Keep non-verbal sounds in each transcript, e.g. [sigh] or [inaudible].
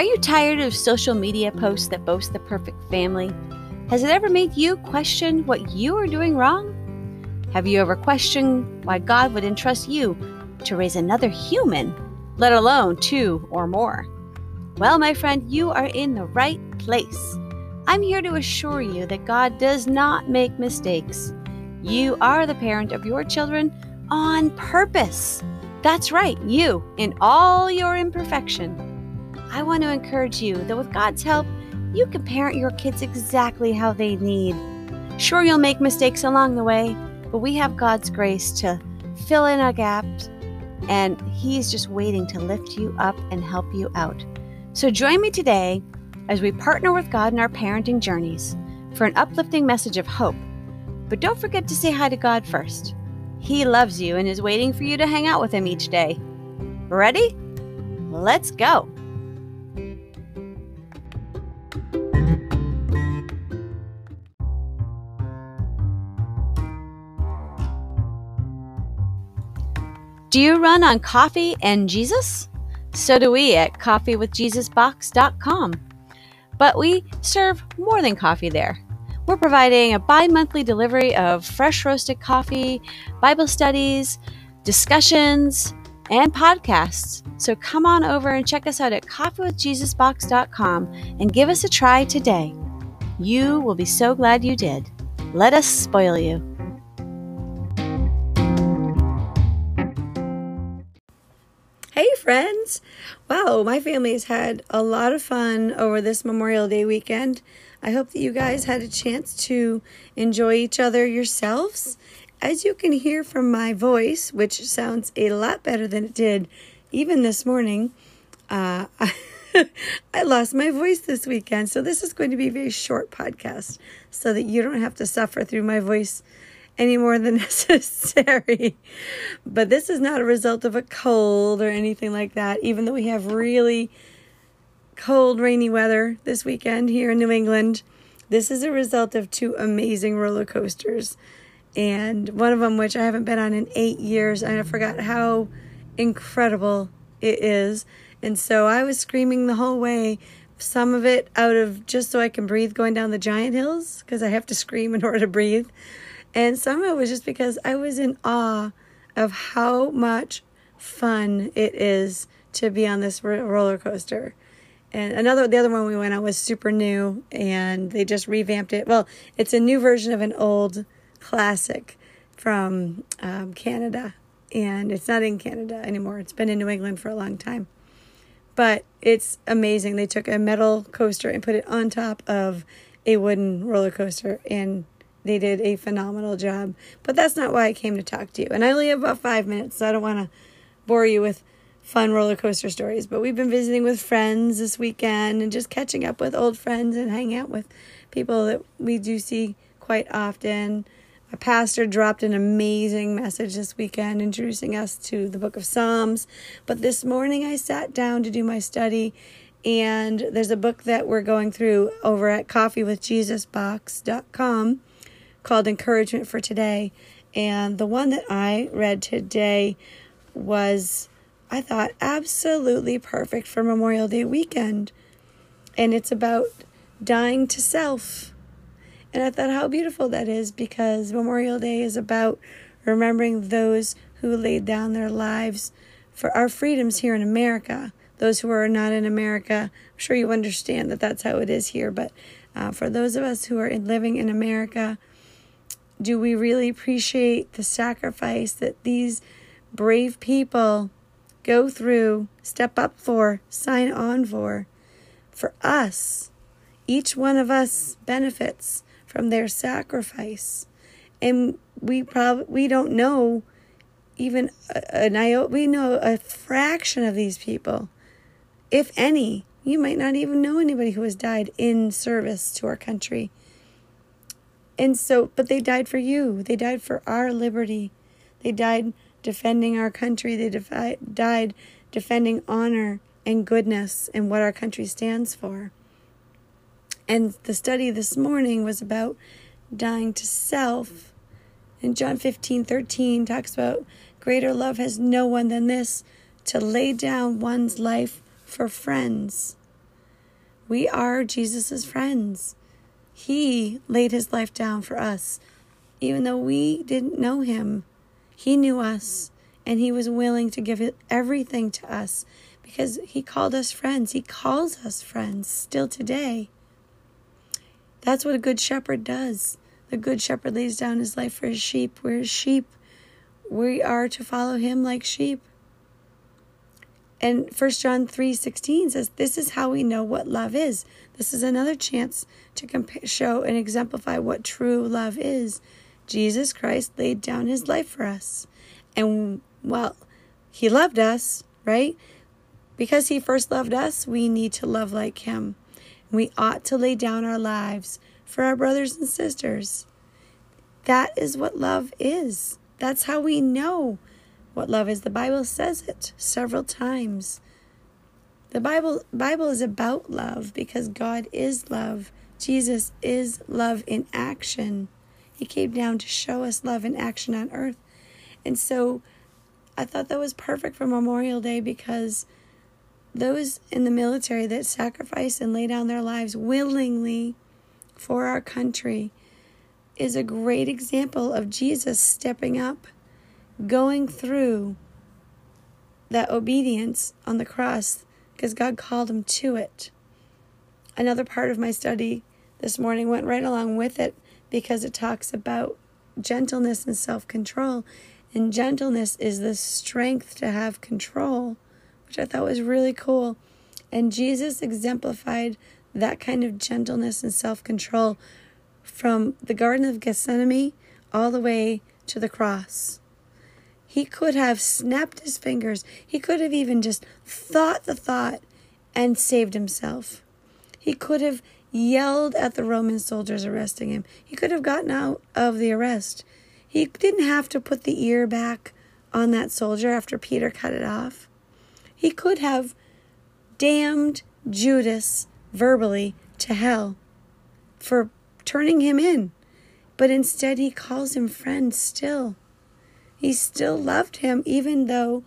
Are you tired of social media posts that boast the perfect family? Has it ever made you question what you are doing wrong? Have you ever questioned why God would entrust you to raise another human, let alone two or more? Well, my friend, you are in the right place. I'm here to assure you that God does not make mistakes. You are the parent of your children on purpose. That's right, you, in all your imperfection. I want to encourage you that with God's help, you can parent your kids exactly how they need. Sure, you'll make mistakes along the way, but we have God's grace to fill in our gaps, and He's just waiting to lift you up and help you out. So join me today as we partner with God in our parenting journeys for an uplifting message of hope. But don't forget to say hi to God first. He loves you and is waiting for you to hang out with Him each day. Ready? Let's go. Do you run on coffee and Jesus? So do we at coffeewithjesusbox.com. But we serve more than coffee there. We're providing a bi monthly delivery of fresh roasted coffee, Bible studies, discussions, and podcasts. So come on over and check us out at coffeewithjesusbox.com and give us a try today. You will be so glad you did. Let us spoil you. Friends! Wow, my family has had a lot of fun over this Memorial Day weekend. I hope that you guys had a chance to enjoy each other yourselves. As you can hear from my voice, which sounds a lot better than it did even this morning, uh, [laughs] I lost my voice this weekend. So this is going to be a very short podcast so that you don't have to suffer through my voice any more than [laughs] necessary. But this is not a result of a cold or anything like that, even though we have really cold, rainy weather this weekend here in New England. This is a result of two amazing roller coasters. And one of them, which I haven't been on in eight years, and I forgot how incredible it is. And so I was screaming the whole way, some of it out of just so I can breathe going down the giant hills, because I have to scream in order to breathe. And some of it was just because I was in awe of how much fun it is to be on this roller coaster. And another the other one we went on was super new and they just revamped it. Well it's a new version of an old classic from um, canada and it's not in canada anymore. It's been in new england for a long time. But it's amazing. They took a metal coaster and put it on top of a wooden roller coaster and they did a phenomenal job but that's not why i came to talk to you and i only have about five minutes so i don't want to bore you with fun roller coaster stories. But we've been visiting with friends this weekend and just catching up with old friends and hanging out with people that we do see quite often. A pastor dropped an amazing message this weekend introducing us to the book of Psalms. But this morning I sat down to do my study, and there's a book that we're going through over at coffeewithjesusbox.com called Encouragement for Today. And the one that I read today was I thought absolutely perfect for Memorial Day weekend. And it's about dying to self. And I thought how beautiful that is because Memorial Day is about remembering those who laid down their lives for our freedoms here in America. Those who are not in America, I'm sure you understand that that's how it is here. But uh, for those of us who are living in America, do we really appreciate the sacrifice that these brave people go through, step up for, sign on for. For us, each one of us benefits from their sacrifice. And we probably we don't know even an iota, we know a fraction of these people, if any. You might not even know anybody who has died in service to our country. And so, but they died for you. They died for our liberty. They died defending our country. They defi- died defending honor and goodness and what our country stands for. And the study this morning was about dying to self. And John 15 13 talks about greater love has no one than this to lay down one's life for friends. We are Jesus' friends. He laid his life down for us. Even though we didn't know him, he knew us and he was willing to give everything to us because he called us friends. He calls us friends still today. That's what a good shepherd does. The good shepherd lays down his life for his sheep. We're his sheep. We are to follow him like sheep. And 1 John 3:16 says this is how we know what love is. This is another chance to show and exemplify what true love is. Jesus Christ laid down his life for us. And well, he loved us, right? Because he first loved us, we need to love like him. We ought to lay down our lives for our brothers and sisters. That is what love is. That's how we know what love is. The Bible says it several times. The Bible Bible is about love because God is love. Jesus is love in action. He came down to show us love in action on earth. And so I thought that was perfect for Memorial Day because those in the military that sacrifice and lay down their lives willingly for our country is a great example of Jesus stepping up going through that obedience on the cross because God called him to it. Another part of my study this morning went right along with it because it talks about gentleness and self control. And gentleness is the strength to have control, which I thought was really cool. And Jesus exemplified that kind of gentleness and self control from the Garden of Gethsemane all the way to the cross. He could have snapped his fingers. He could have even just thought the thought and saved himself. He could have yelled at the Roman soldiers arresting him. He could have gotten out of the arrest. He didn't have to put the ear back on that soldier after Peter cut it off. He could have damned Judas verbally to hell for turning him in, but instead he calls him friend still. He still loved him, even though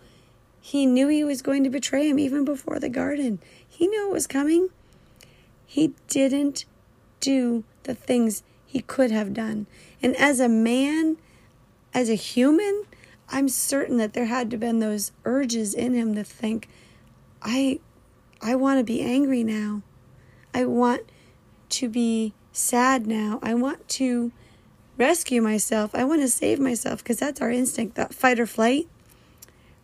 he knew he was going to betray him even before the garden. He knew it was coming. He didn't do the things he could have done. And as a man, as a human, I'm certain that there had to have been those urges in him to think, I I want to be angry now. I want to be sad now. I want to rescue myself. I want to save myself because that's our instinct, that fight or flight.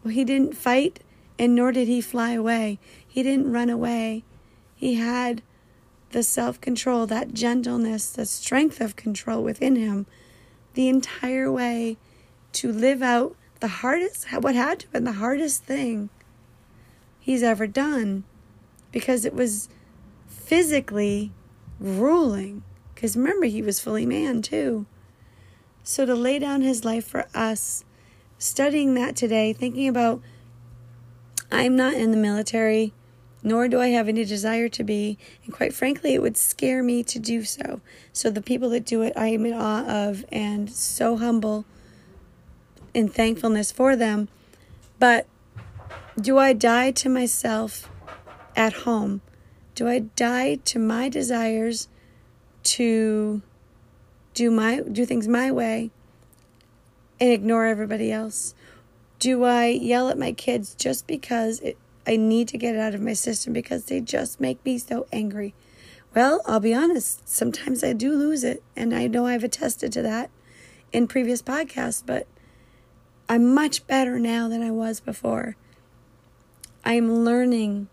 Well, he didn't fight and nor did he fly away. He didn't run away. He had the self control, that gentleness, the strength of control within him the entire way to live out the hardest, what had to have been the hardest thing he's ever done because it was physically grueling. Because remember, he was fully man too. So to lay down his life for us, studying that today, thinking about I'm not in the military, nor do I have any desire to be, and quite frankly, it would scare me to do so. So the people that do it, I am in awe of and so humble in thankfulness for them. But do I die to myself at home? Do I die to my desires to do my do things my way and ignore everybody else? Do I yell at my kids just because it, I need to get it out of my system because they just make me so angry? Well, I'll be honest, sometimes I do lose it, and I know I've attested to that in previous podcasts, but I'm much better now than I was before. I'm learning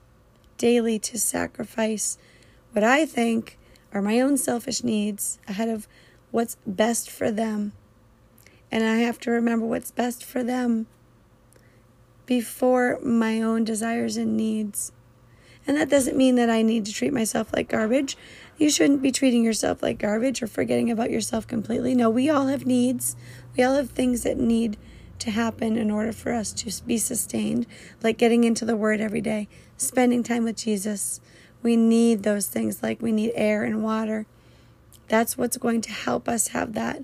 daily to sacrifice what I think are my own selfish needs ahead of what's best for them. And I have to remember what's best for them before my own desires and needs. And that doesn't mean that I need to treat myself like garbage. You shouldn't be treating yourself like garbage or forgetting about yourself completely. No, we all have needs. We all have things that need to happen in order for us to be sustained, like getting into the Word every day, spending time with Jesus. We need those things like we need air and water. That's what's going to help us have that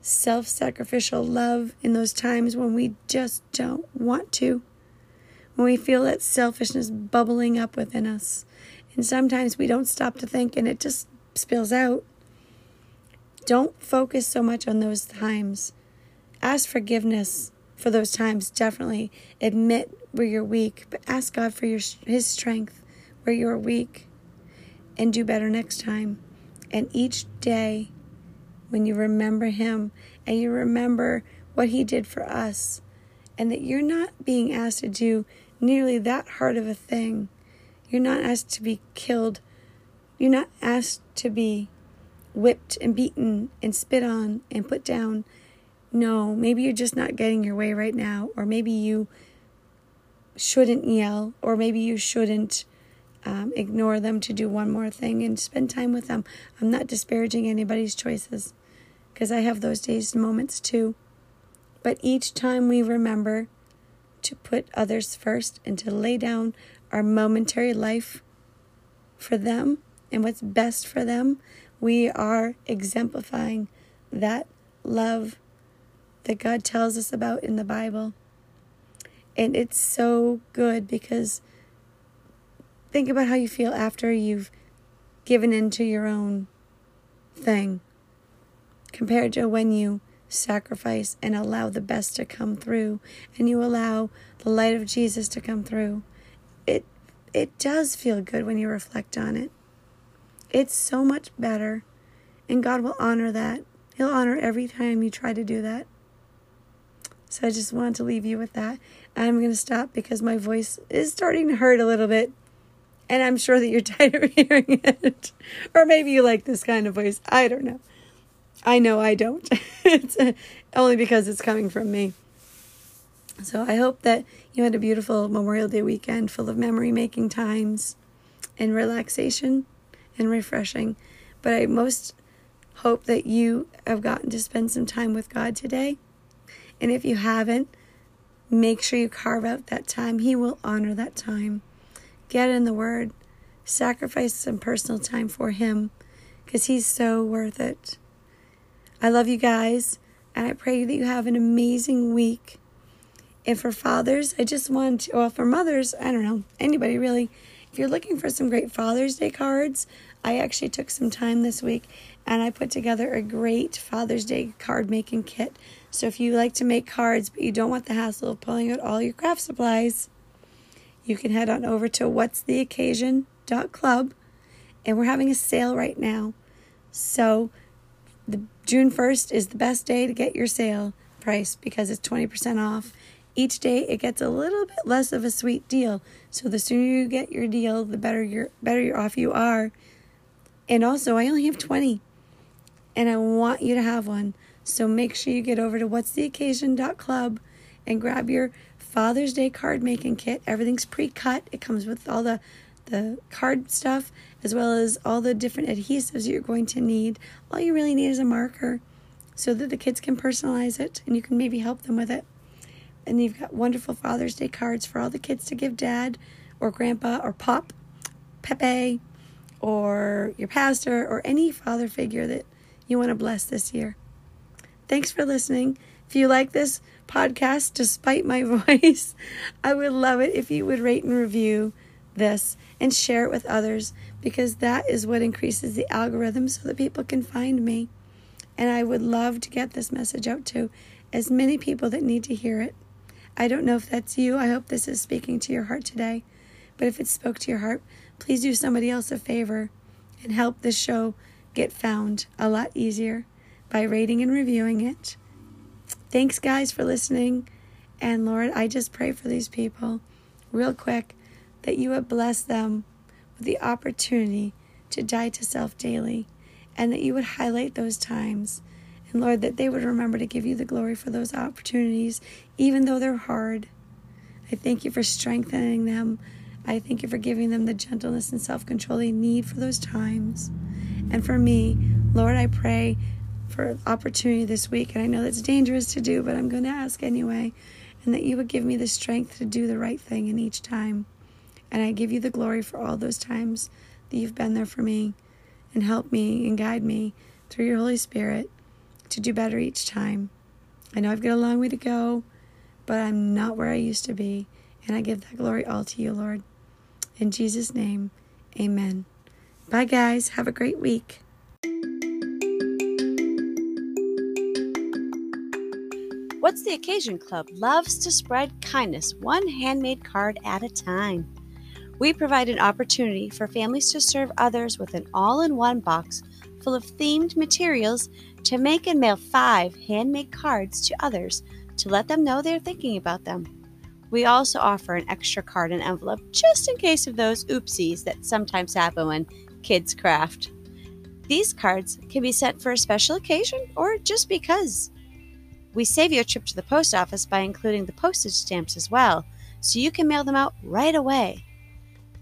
self sacrificial love in those times when we just don't want to. When we feel that selfishness bubbling up within us And sometimes we don't stop to think and it just spills out. Don't focus so much on those times. Ask forgiveness for those times, definitely. Admit where you're weak, but ask God for your, His strength where you're weak and do better next time. And each day, when you remember Him and you remember what He did for us, and that you're not being asked to do nearly that hard of a thing, you're not asked to be killed, you're not asked to be whipped and beaten and spit on and put down. No, maybe you're just not getting your way right now, or maybe you shouldn't yell, or maybe you shouldn't um, ignore them to do one more thing and spend time with them. I'm not disparaging anybody's choices because I have those days and moments too. But each time we remember to put others first and to lay down our momentary life for them and what's best for them, we are exemplifying that love that God tells us about in the Bible. And it's so good because think about how you feel after you've given into your own thing compared to when you sacrifice and allow the best to come through and you allow the light of Jesus to come through. It it does feel good when you reflect on it. It's so much better and God will honor that. He'll honor every time you try to do that. So I just wanted to leave you with that. I'm going to stop because my voice is starting to hurt a little bit. And I'm sure that you're [laughs] tired of hearing it. or maybe you like this kind of voice. I don't know. I know I don't. [laughs] it's uh, only because it's coming from me. So I hope that you had a beautiful Memorial Day weekend full of memory making times and relaxation and refreshing. But I most hope that you have gotten to spend some time with God today. And if you haven't, make sure you carve out that time. He will honor that time. Get in the Word, sacrifice some personal time for Him because He's so worth it. I love you guys, and I pray that you have an amazing week. And for fathers, I just want to, well, for mothers, I don't know, anybody really, if you're looking for some great Father's Day cards, I actually took some time this week and I put together a great Father's Day card making kit. So if you like to make cards but you don't want the hassle of pulling out all your craft supplies, you can head on over to what's the occasion.club and we're having a sale right now. So the June 1st is the best day to get your sale price because it's 20% off. Each day it gets a little bit less of a sweet deal. So the sooner you get your deal, the better you're better off you are. And also, I only have 20 and I want you to have one. So make sure you get over to what's the occasion.club and grab your Father's Day card making kit. Everything's pre-cut. It comes with all the the card stuff as well as all the different adhesives you're going to need. All you really need is a marker so that the kids can personalize it and you can maybe help them with it. And you've got wonderful Father's Day cards for all the kids to give dad or grandpa or pop, Pepe, or your pastor or any father figure that you want to bless this year. Thanks for listening. If you like this podcast, despite my [laughs] voice, I would love it if you would rate and review this and share it with others because that is what increases the algorithm so that people can find me. And I would love to get this message out to as many people that need to hear it. I don't know if that's you. I hope this is speaking to your heart today. But if it spoke to your heart, please do somebody else a favor and help this show get found a lot easier by rating and reviewing it. Thanks, guys, for listening. And Lord, I just pray for these people real quick that you would bless them with the opportunity to die to self daily and that you would highlight those times. And Lord, that they would remember to give you the glory for those opportunities, even though they're hard. I thank you for strengthening them. I thank you for giving them the gentleness and self control they need for those times. And for me, Lord, I pray for opportunity this week. And I know that's dangerous to do, but I'm going to ask anyway. And that you would give me the strength to do the right thing in each time. And I give you the glory for all those times that you've been there for me and help me and guide me through your Holy Spirit to do better each time. I know I've got a long way to go, but I'm not where I used to be. And I give that glory all to you, Lord. In Jesus' name, Amen. Bye, guys. Have a great week. What's the Occasion Club loves to spread kindness one handmade card at a time. We provide an opportunity for families to serve others with an all in one box full of themed materials to make and mail five handmade cards to others to let them know they're thinking about them. We also offer an extra card and envelope just in case of those oopsies that sometimes happen when kids craft. These cards can be sent for a special occasion or just because. We save you a trip to the post office by including the postage stamps as well, so you can mail them out right away.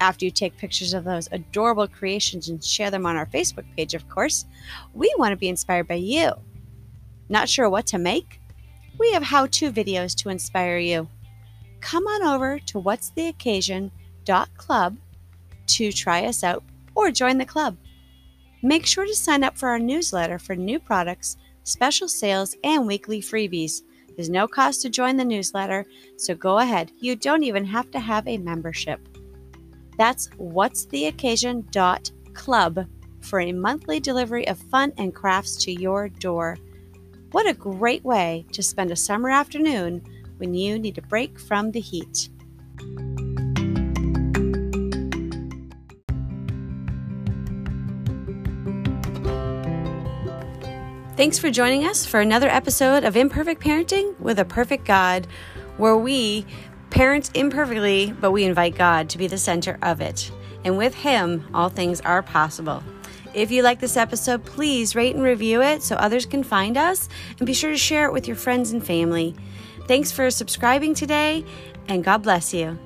After you take pictures of those adorable creations and share them on our Facebook page, of course, we want to be inspired by you. Not sure what to make? We have how to videos to inspire you. Come on over to what'stheoccasion.club to try us out or join the club. Make sure to sign up for our newsletter for new products, special sales, and weekly freebies. There's no cost to join the newsletter, so go ahead. You don't even have to have a membership. That's what'stheoccasion.club for a monthly delivery of fun and crafts to your door. What a great way to spend a summer afternoon when you need a break from the heat. Thanks for joining us for another episode of Imperfect Parenting with a Perfect God, where we parent imperfectly, but we invite God to be the center of it. And with Him, all things are possible. If you like this episode, please rate and review it so others can find us, and be sure to share it with your friends and family. Thanks for subscribing today, and God bless you.